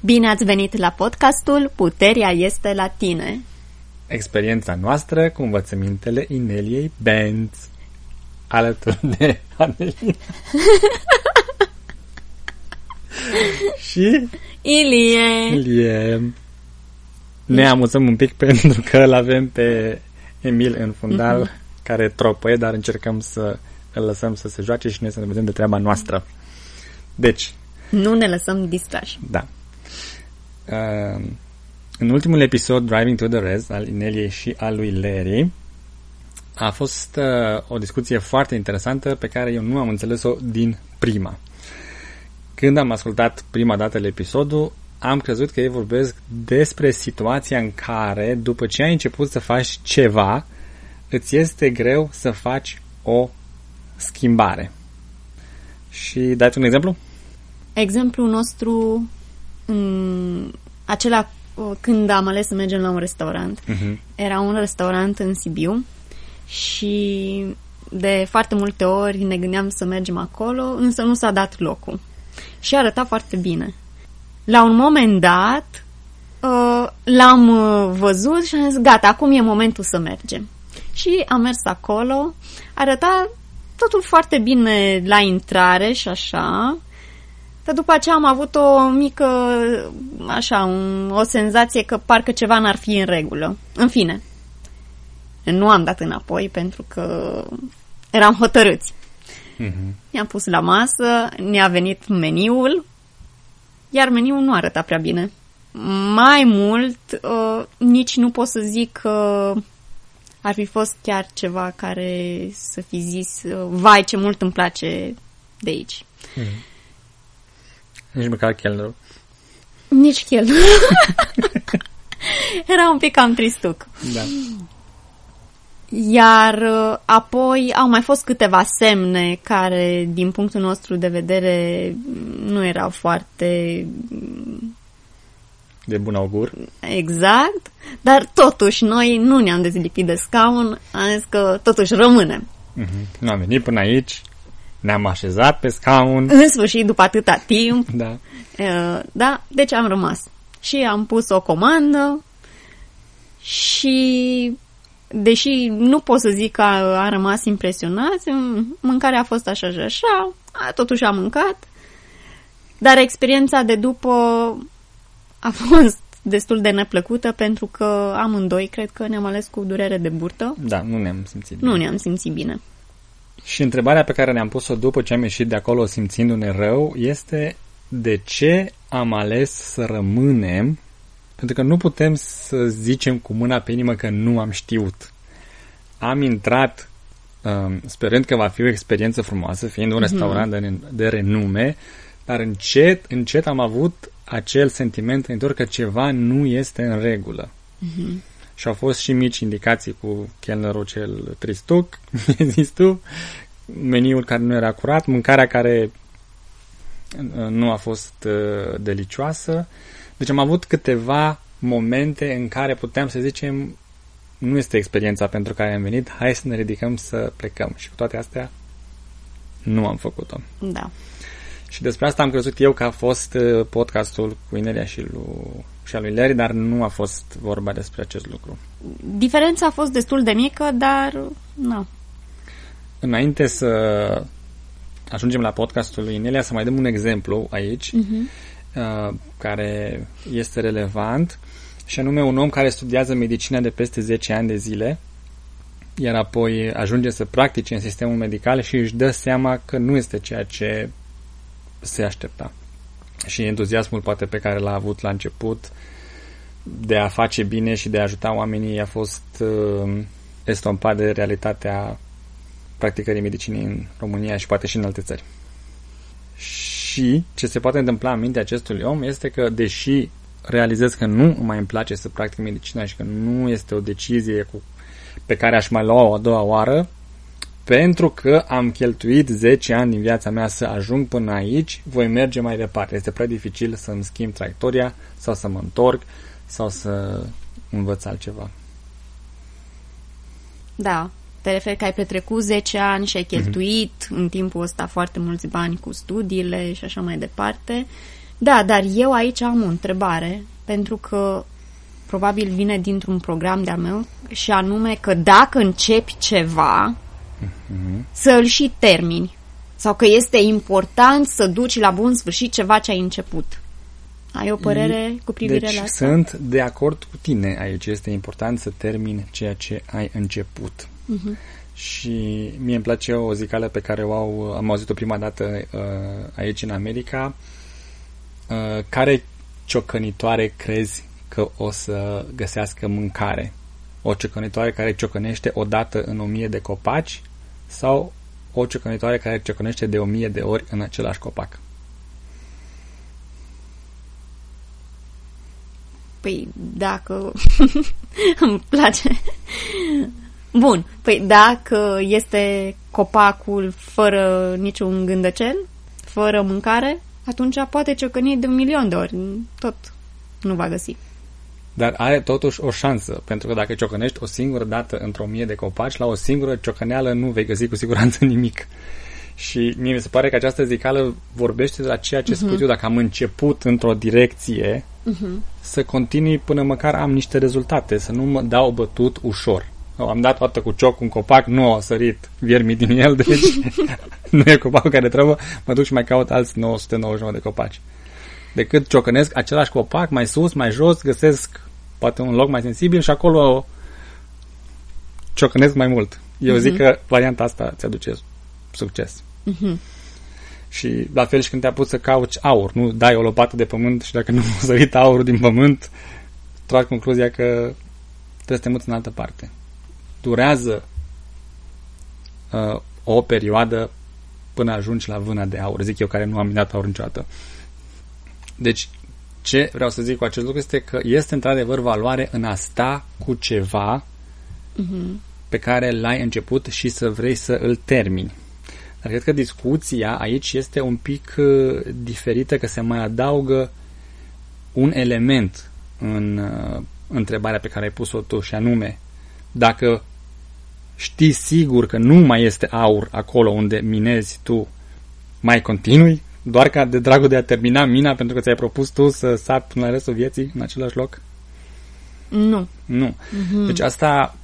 Bine ați venit la podcastul Puterea este la tine. Experiența noastră cu învățămintele Ineliei Benz alături de Anelina. și Ilie. Ilie. Ne amuzăm un pic pentru că îl avem pe Emil în fundal uh-huh. care tropăie, dar încercăm să îl lăsăm să se joace și noi să ne vedem de treaba noastră. Deci. Nu ne lăsăm distrași. Da. Uh, în ultimul episod, Driving to the Res, al Ineliei și al lui Larry, a fost uh, o discuție foarte interesantă pe care eu nu am înțeles-o din prima. Când am ascultat prima dată episodul, am crezut că ei vorbesc despre situația în care, după ce ai început să faci ceva, îți este greu să faci o schimbare. Și dați un exemplu? Exemplul nostru, m- acela când am ales să mergem la un restaurant. Uh-huh. Era un restaurant în Sibiu și de foarte multe ori ne gândeam să mergem acolo, însă nu s-a dat locul. Și arăta foarte bine. La un moment dat uh, l-am uh, văzut și am zis, gata, acum e momentul să mergem. Și am mers acolo, arăta totul foarte bine la intrare și așa, dar după aceea am avut o mică, așa, un, o senzație că parcă ceva n-ar fi în regulă. În fine, nu am dat înapoi pentru că eram hotărâți. Uh-huh. I-am pus la masă, ne-a venit meniul, iar meniul nu arăta prea bine. Mai mult, uh, nici nu pot să zic că ar fi fost chiar ceva care să fi zis, uh, vai ce mult îmi place de aici. Uh-huh. Nici măcar chelnerul. Nici chel. Era un pic cam tristuc. Da. Iar uh, apoi au mai fost câteva semne care, din punctul nostru de vedere, nu erau foarte... De bun augur. Exact, dar totuși noi nu ne-am dezlipit de scaun, am zis că totuși rămânem. Mm-hmm. Nu am venit până aici, ne-am așezat pe scaun. În sfârșit, după atâta timp. Da. Uh, da, deci am rămas. Și am pus o comandă și deși nu pot să zic că a, a rămas impresionat, mâncarea a fost așa și așa, a, totuși am mâncat, dar experiența de după a fost destul de neplăcută pentru că amândoi cred că ne-am ales cu durere de burtă. Da, nu ne-am simțit bine. Nu ne-am simțit bine. Și întrebarea pe care ne-am pus-o după ce am ieșit de acolo simțindu-ne rău este de ce am ales să rămânem pentru că nu putem să zicem cu mâna pe inimă că nu am știut. Am intrat um, sperând că va fi o experiență frumoasă, fiind un mm-hmm. restaurant de, de renume, dar încet, încet am avut acel sentiment întor că ceva nu este în regulă. Mm-hmm. Și au fost și mici indicații cu chelnerul cel tristuc, zis tu, meniul care nu era curat, mâncarea care uh, nu a fost uh, delicioasă. Deci am avut câteva momente în care puteam să zicem nu este experiența pentru care am venit, hai să ne ridicăm să plecăm. Și cu toate astea nu am făcut-o. Da. Și despre asta am crezut eu că a fost uh, podcastul cu Inelia și, lui, și a lui Larry, dar nu a fost vorba despre acest lucru. Diferența a fost destul de mică, dar nu. Înainte să ajungem la podcastul lui Inelia, să mai dăm un exemplu aici, uh-huh. uh, care este relevant, și anume un om care studiază medicina de peste 10 ani de zile, iar apoi ajunge să practice în sistemul medical și își dă seama că nu este ceea ce se aștepta. Și entuziasmul poate pe care l-a avut la început de a face bine și de a ajuta oamenii a fost uh, estompat de realitatea practicării medicinii în România și poate și în alte țări. Și ce se poate întâmpla în mintea acestui om este că, deși realizez că nu mai îmi place să practic medicina și că nu este o decizie cu, pe care aș mai lua o a doua oară, pentru că am cheltuit 10 ani din viața mea să ajung până aici, voi merge mai departe. Este prea dificil să-mi schimb traiectoria sau să mă întorc sau să învăț altceva. Da, te referi că ai petrecut 10 ani și ai mhm. cheltuit mm-hmm. în timpul ăsta foarte mulți bani cu studiile și așa mai departe Da, dar eu aici am o întrebare, pentru că probabil vine dintr-un program de-al meu și anume că dacă începi ceva, mm-hmm. să îl și termini. Sau că este important să duci la bun sfârșit ceva ce ai început. Ai o părere cu privire deci la asta? sunt de acord cu tine aici. Este important să termini ceea ce ai început. Uh-huh. Și mie îmi place o zicală pe care o au, am auzit-o prima dată uh, aici în America. Uh, care ciocănitoare crezi că o să găsească mâncare? O ciocănitoare care ciocănește o dată în o mie de copaci sau o ciocănitoare care ciocănește de o mie de ori în același copac? Păi dacă îmi place. Bun, păi dacă este copacul fără niciun gândăcel, fără mâncare, atunci poate ciocăni de un milion de ori. Tot nu va găsi. Dar are totuși o șansă, pentru că dacă ciocănești o singură dată într-o mie de copaci, la o singură ciocăneală nu vei găsi cu siguranță nimic. Și mie mi se pare că această zicală vorbește de la ceea ce uh-huh. spun eu, dacă am început într-o direcție, uh-huh. să continui până măcar am niște rezultate, să nu mă dau bătut ușor. Am dat toată cu cioc un copac, nu a sărit viermi din el, deci nu e copacul care trebuie, mă duc și mai caut alți 999 de copaci. Decât ciocănesc același copac, mai sus, mai jos, găsesc poate un loc mai sensibil și acolo ciocănesc mai mult. Eu uh-huh. zic că varianta asta ți aduce succes. Uh-huh. Și la fel și când te pus să cauți aur, nu dai o lopată de pământ și dacă nu a sărit aurul din pământ, tragi concluzia că trebuie să te muți în altă parte. Durează uh, o perioadă până ajungi la vâna de aur, zic eu care nu am minat aur niciodată. Deci, ce vreau să zic cu acest lucru este că este într-adevăr valoare în a sta cu ceva uh-huh. pe care l-ai început și să vrei să îl termini. Dar cred că discuția aici este un pic uh, diferită, că se mai adaugă un element în uh, întrebarea pe care ai pus-o tu, și anume, dacă știi sigur că nu mai este aur acolo unde minezi tu, mai continui? Doar ca de dragul de a termina mina pentru că ți-ai propus tu să sap până la restul vieții în același loc? Nu. Nu. Mm-hmm. Deci asta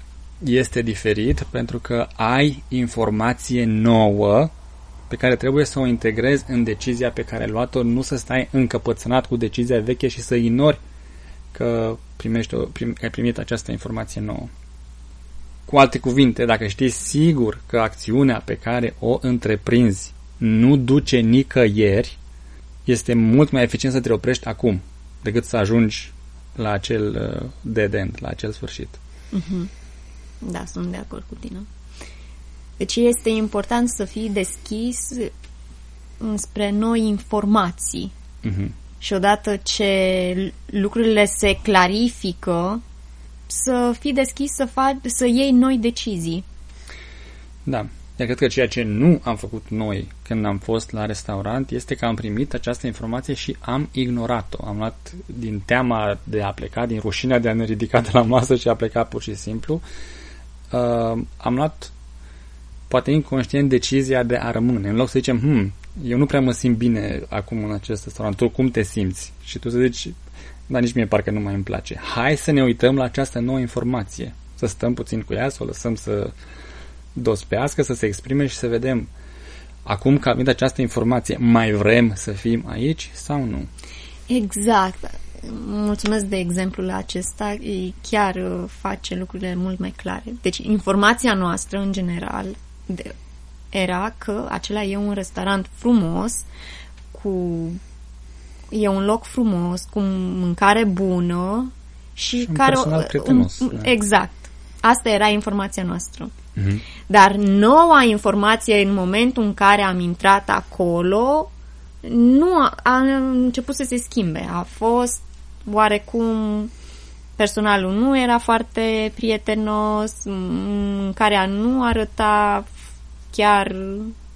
este diferit pentru că ai informație nouă pe care trebuie să o integrezi în decizia pe care ai luat-o, nu să stai încăpățânat cu decizia veche și să ignori că primești o, prim, ai primit această informație nouă. Cu alte cuvinte, dacă știi sigur că acțiunea pe care o întreprinzi nu duce nicăieri, este mult mai eficient să te oprești acum decât să ajungi la acel uh, dead end, la acel sfârșit. Uh-huh. Da, sunt de acord cu tine. Deci este important să fii deschis spre noi informații. Uh-huh. Și odată ce lucrurile se clarifică, să fii deschis să, faci, să iei noi decizii. Da. Iar cred că ceea ce nu am făcut noi când am fost la restaurant este că am primit această informație și am ignorat-o. Am luat din teama de a pleca, din rușinea de a ne ridica de la masă și a pleca pur și simplu. Uh, am luat poate inconștient decizia de a rămâne. În loc să zicem, hm, eu nu prea mă simt bine acum în acest restaurant, tu cum te simți? Și tu să zici, dar nici mie parcă nu mai îmi place. Hai să ne uităm la această nouă informație, să stăm puțin cu ea, să o lăsăm să dospească, să se exprime și să vedem acum că avem această informație, mai vrem să fim aici sau nu? Exact. Mulțumesc de exemplul acesta, chiar uh, face lucrurile mult mai clare. Deci informația noastră, în general, de, era că acela e un restaurant frumos, cu e un loc frumos, cu mâncare bună și, și care... Un prietenos, un, da. Exact. Asta era informația noastră. Mm-hmm. Dar noua informație în momentul în care am intrat acolo nu a, a început să se schimbe. A fost oarecum personalul nu era foarte prietenos, care nu arăta chiar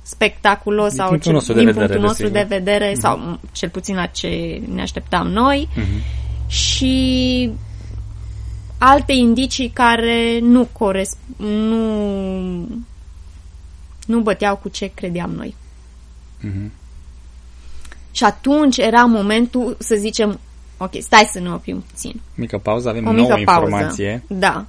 spectaculos din sau punctul nostru din de punctul vedere, nostru de vedere uh-huh. sau cel puțin la ce ne așteptam noi uh-huh. și alte indicii care nu corespund nu nu băteau cu ce credeam noi. Uh-huh. Și atunci era momentul să zicem, ok, stai să ne oprim puțin. Mică pauză, avem O nouă mică pauză. informație. Da.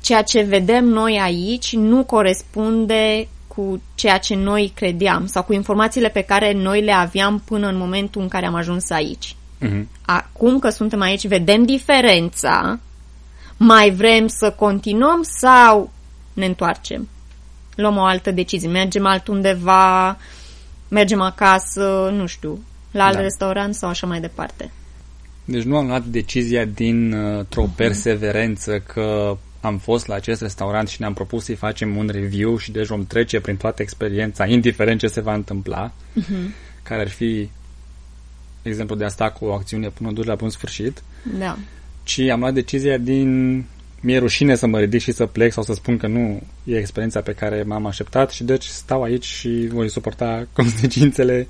Ceea ce vedem noi aici nu corespunde cu ceea ce noi credeam sau cu informațiile pe care noi le aveam până în momentul în care am ajuns aici. Mhm. Acum că suntem aici, vedem diferența, mai vrem să continuăm sau ne întoarcem? Luăm o altă decizie, mergem altundeva, mergem acasă, nu știu, la alt Da. restaurant sau așa mai departe. Deci nu am luat decizia dintr-o perseverență că am fost la acest restaurant și ne-am propus să-i facem un review și deci vom trece prin toată experiența, indiferent ce se va întâmpla, care ar fi exemplu de asta cu o acțiune până o duci la bun sfârșit, Da. Ci am luat decizia din mi-e rușine să mă ridic și să plec sau să spun că nu e experiența pe care m-am așteptat și deci stau aici și voi suporta consecințele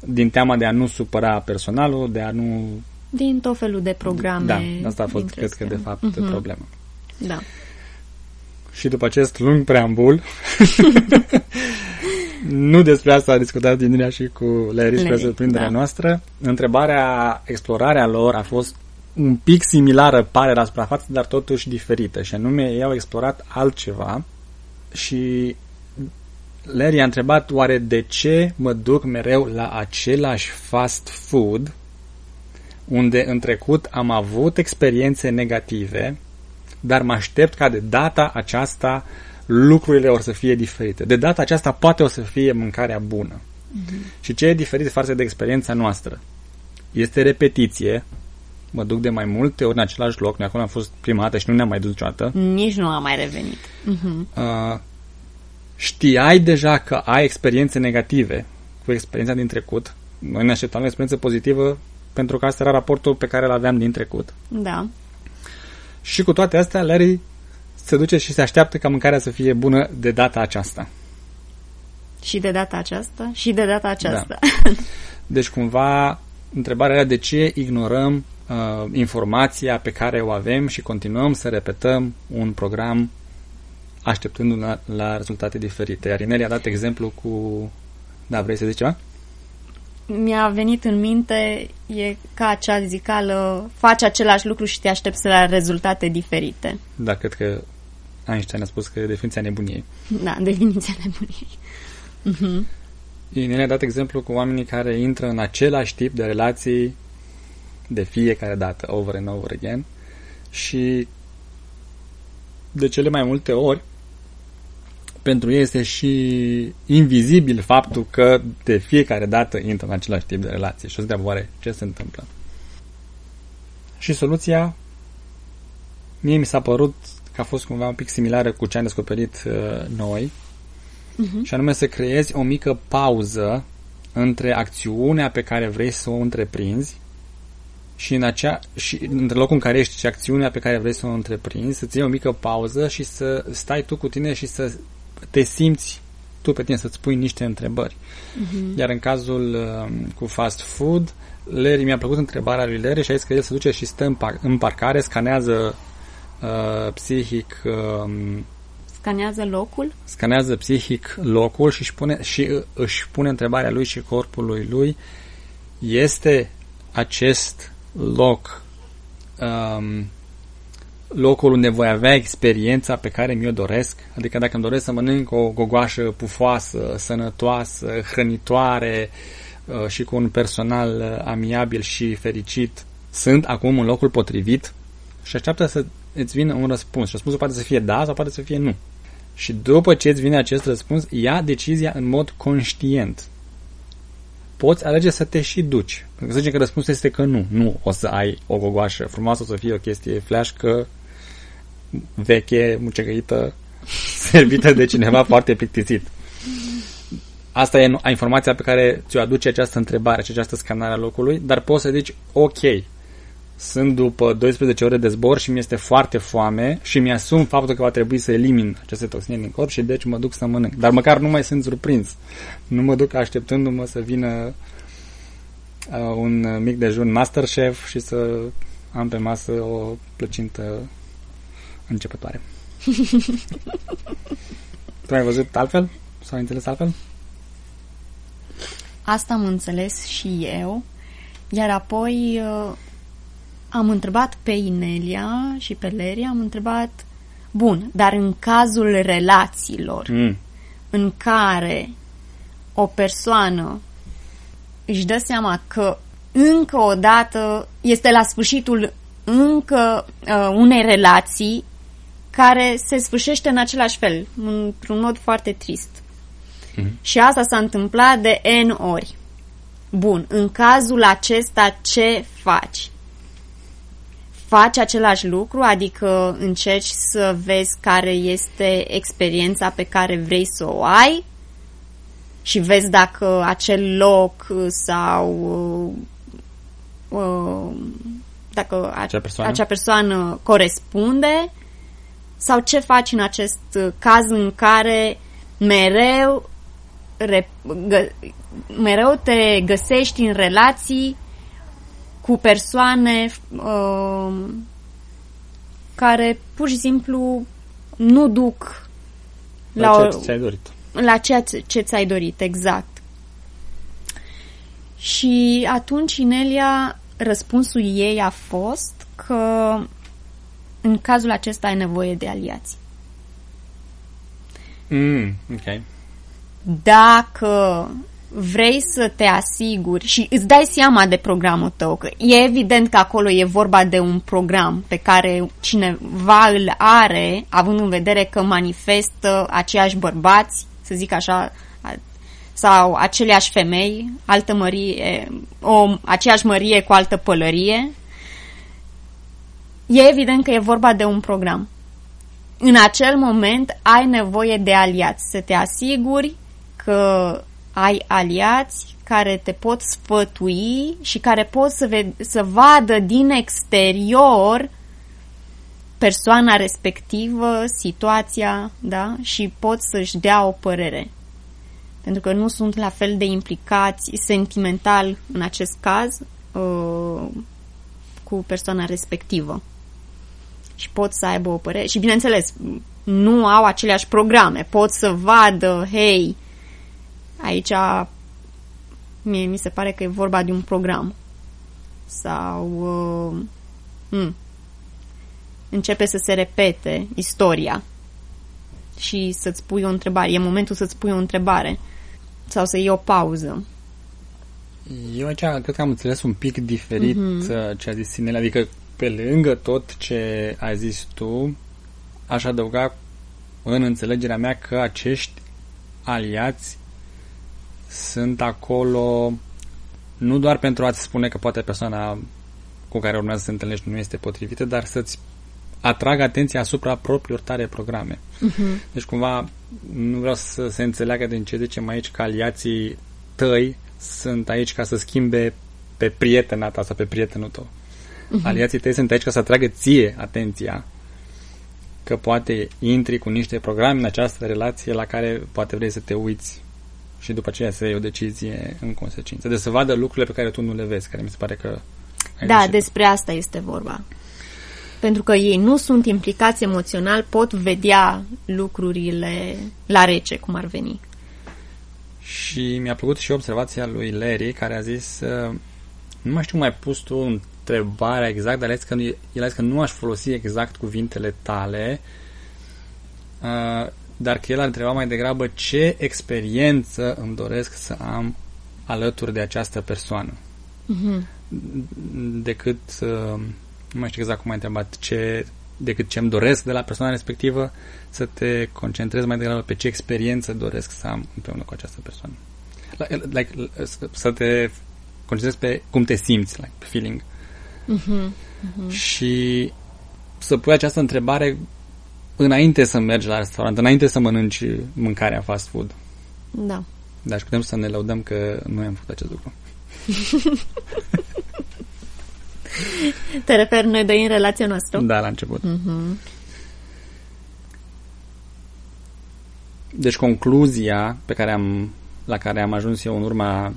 din teama de a nu supăra personalul, de a nu... Din tot felul de programe. Da, asta a fost, dintre cred că, de astea. fapt, Mhm. problema. Da. Și după acest lung preambul, nu despre asta a discutat Indirea și cu Larry spre Larry, surprinderea da. noastră. Întrebarea, explorarea lor a fost un pic similară, pare la suprafață, dar totuși diferită. Și anume, ei au explorat altceva și Larry a întrebat oare de ce mă duc mereu la același fast food unde în trecut am avut experiențe negative, dar mă aștept ca de data aceasta lucrurile or să fie diferite. De data aceasta poate o să fie mâncarea bună. Mm-hmm. Și ce e diferit față de experiența noastră? Este repetiție. Mă duc de mai multe ori în același loc. Noi acum am fost prima dată și nu ne-am mai dus niciodată. Nici nu am mai revenit. Mhm. Uh, știai deja că ai experiențe negative cu experiența din trecut. Noi ne așteptam la o experiență pozitivă pentru că asta era raportul pe care îl aveam din trecut. Da. Și cu toate astea, Larry se duce și se așteaptă ca mâncarea să fie bună de data aceasta. Și de data aceasta, și de data aceasta. Deci, cumva, întrebarea era de ce ignorăm uh, informația pe care o avem și continuăm să repetăm un program așteptându-ne la, la rezultate diferite. Iar Ineli a dat exemplu cu... Da, vrei să zici ceva? Mi-a venit în minte, e ca acea zicală, faci același lucru și te aștepți la rezultate diferite. Da, cred că Einstein a spus că e definiția nebuniei. Da, definiția nebuniei. Mhm. Ineli a dat exemplu cu oamenii care intră în același tip de relații de fiecare dată, over and over again, și de cele mai multe ori pentru ei este și invizibil faptul că de fiecare dată intră în același tip de relație și o să întreabă oare ce se întâmplă. Și soluția mie mi s-a părut că a fost cumva un pic similară cu ce am descoperit uh, noi Mhm. și anume să creezi o mică pauză între acțiunea pe care vrei să o întreprinzi și, în acea, și între locul în care ești și acțiunea pe care vrei să o întreprinzi, să-ți iei o mică pauză și să stai tu cu tine și să te simți tu pe tine, să-ți pui niște întrebări. Mhm. Iar în cazul uh, cu fast food, Larry, mi-a plăcut întrebarea lui Larry și a zis că el se duce și stă în, par- în parcare, scanează uh, psihic uh, Scanează locul? scanează psihic locul și își pune, și își pune întrebarea lui și corpului lui este acest loc um, locul unde voi avea experiența pe care mi-o doresc. Adică dacă îmi doresc să mănânc o gogoașă pufoasă, sănătoasă, hrănitoare uh, și cu un personal uh, amiabil și fericit sunt acum în locul potrivit? Și așteaptă să îți vină un răspuns. Și răspunsul poate să fie da sau poate să fie nu. Și după ce îți vine acest răspuns, ia decizia în mod conștient. Poți alege să te și duci. Pentru că să zicem că răspunsul este că nu. Nu o să ai o gogoașă frumoasă, o să fie o chestie fleașcă, veche, mucegăită, servită de cineva foarte plictisit. Asta e informația pe care ți-o aduce această întrebare și această scanare a locului, dar poți să zici, ok, sunt după 12 ore de zbor și mi-este foarte foame și mi-asum faptul că va trebui să elimin aceste toxine din corp și deci mă duc să mănânc. Dar măcar nu mai sunt surprins. Nu mă duc așteptându-mă să vină uh, un mic dejun Masterchef și să am pe masă o plăcintă începătoare. tu ai văzut altfel? Sau ai înțeles altfel? asta am înțeles și eu, iar apoi uh, am întrebat pe Inelia și pe Leria, am întrebat, bun, dar în cazul relațiilor Mm. în care o persoană își dă seama că încă o dată este la sfârșitul încă uh, unei relații care se sfârșește în același fel, într-un mod foarte trist. Mhm. Și asta s-a întâmplat de N ori. Bun, în cazul acesta ce faci? Faci același lucru, adică încerci să vezi care este experiența pe care vrei să o ai și vezi dacă acel loc sau uh, uh, dacă Acea persoană? acea persoană corespunde sau ce faci în acest caz în care mereu re, gă, mereu te găsești în relații cu persoane uh, care pur și simplu nu duc La, la, ceea o, ce ți-ai dorit. la ceea ce, ce ți-ai dorit, exact. Și atunci Inelia, răspunsul ei a fost că în cazul acesta ai nevoie de aliați. Mm, ok. Dacă vrei să te asiguri și îți dai seama de programul tău, că e evident că acolo e vorba de un program pe care cineva îl are, având în vedere că manifestă aceiași bărbați, să zic așa, a- sau aceleași femei, altă mărie, o, aceeași mărie cu altă pălărie, e evident că e vorba de un program. În acel moment ai nevoie de aliați, să te asiguri că ai aliați care te pot sfătui și care pot să, ve- să vadă din exterior persoana respectivă, situația, da? Și pot să-și dea o părere. Pentru că nu sunt la fel de implicați sentimental în acest caz uh, cu persoana respectivă. Și pot să aibă o părere. Și bineînțeles, nu au aceleași programe. Pot să vadă, hei, aici mie mi se pare că e vorba de un program. Sau uh, m, începe să se repete istoria și să-ți pui o întrebare. E momentul să-ți pui o întrebare sau să iei o pauză. Eu aici cred că am înțeles un pic diferit mm-hmm. ce a zis Sinele, adică pe lângă tot ce ai zis tu, aș adăuga în înțelegerea mea că acești aliați sunt acolo nu doar pentru a-ți spune că poate persoana cu care urmează să te întâlnești nu este potrivită, dar să-ți atrag atenția asupra propriilor tare programe. Uh-huh. Deci cumva nu vreau să se înțeleagă din ce zicem aici că aliații tăi sunt aici ca să schimbe pe prietena ta sau pe prietenul tău. Uh-huh. Aliații tăi sunt aici ca să atragă ție atenția că poate intri cu niște programe în această relație la care poate vrei să te uiți și după aceea să iei o decizie în consecință. Deci să vadă lucrurile pe care tu nu le vezi, care mi se pare că... ai Da, zis și tu. despre asta este vorba. Pentru că ei nu sunt implicați emoțional, pot vedea lucrurile la rece, cum ar veni. Și mi-a plăcut și observația lui Larry, care a zis, uh, nu mai știu cum ai pus tu întrebarea exact, dar el a zis că, nu- el a zis că nu aș folosi exact cuvintele tale, uh, dar că el ar întreba mai degrabă ce experiență îmi doresc să am alături de această persoană. Mhm. Decât, uh, nu mai știu exact cum ai întrebat, ce, decât ce îmi doresc de la persoana respectivă, să te concentrezi mai degrabă pe ce experiență doresc să am împreună cu această persoană. Like, like, să te concentrezi pe cum te simți, like, pe feeling. Mhm. Și să pui această întrebare înainte să mergi la restaurant, înainte să mănânci mâncarea fast food. Da. Dar și putem să ne laudăm că noi am făcut acest lucru. Te referi noi doi în relația noastră? Da, la început. Mhm. Deci concluzia pe care am, la care am ajuns eu în urma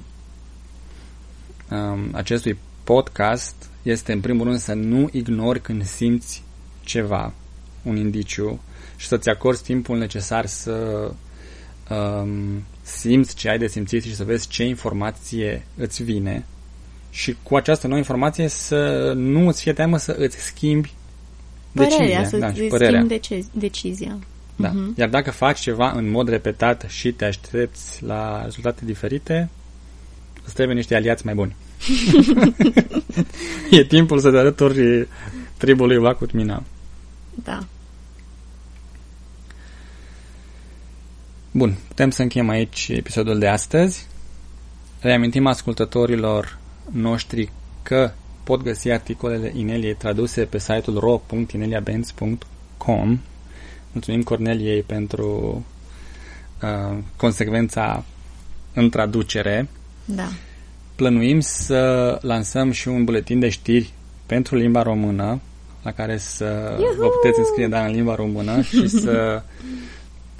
um, acestui podcast este în primul rând să nu ignori când simți ceva, un indiciu și să-ți acorzi timpul necesar să um, simți ce ai de simțit și să vezi ce informație îți vine și cu această nouă informație să nu îți fie teamă să îți schimbi părerea, decizia. să da, și îți părerea. schimbi deci- decizia. Da. Mhm. Iar dacă faci ceva în mod repetat și te aștepți la rezultate diferite, îți trebuie niște aliați mai buni. e timpul să te alături tribului Vakut Mina. Da. Bun, putem să încheiem aici episodul de astăzi. Reamintim ascultătorilor noștri că pot găsi articolele Ineliei traduse pe site-ul ro.ineliabenz.com Mulțumim Corneliei pentru uh, consecvența în traducere. Da. Plănuim să lansăm și un buletin de știri pentru limba română, la care să Iuhu! vă puteți înscrie da, în limba română și să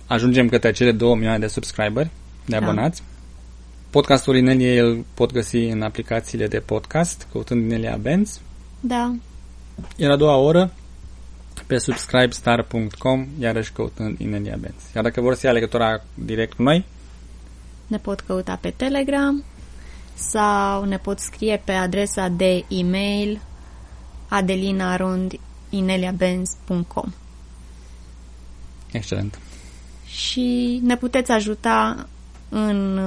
ajungem către cele 2 milioane de subscriberi, de Da. abonați. Podcastul Inelie îl pot găsi în aplicațiile de podcast, căutând Inelia Benz. Da. Iar a doua oră pe subscribestar.com, iarăși căutând Inelia Benz. Iar dacă vor să ia legătura direct cu noi, Ne pot căuta pe Telegram sau ne pot scrie pe adresa de e-mail adelinarondineliabenz.com excelent. și ne puteți ajuta în,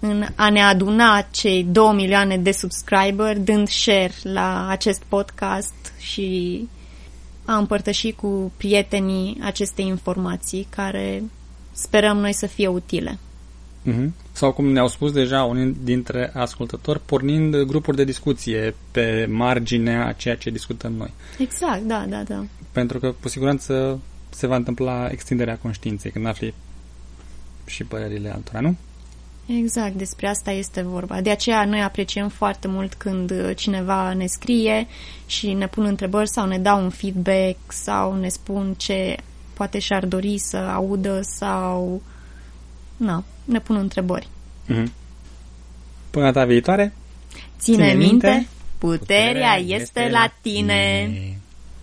în a ne aduna cei 2 milioane de subscriber dând share la acest podcast și a împărtăși cu prietenii aceste informații care sperăm noi să fie utile. Mhm. Sau cum ne-au spus deja unii dintre ascultători, pornind grupuri de discuție pe marginea a ceea ce discutăm noi. Exact, da, da, da. Pentru că, cu siguranță, se va întâmpla extinderea conștiinței când afli și părerile altora, nu? Exact, despre asta este vorba. De aceea noi apreciem foarte mult când uh, cineva ne scrie și ne pun întrebări sau ne dau un feedback sau ne spun ce poate și-ar dori să audă sau... Na, ne pun întrebări. Mhm. Până data viitoare, Ține, Ține minte, minte, puterea, este la tine. tine.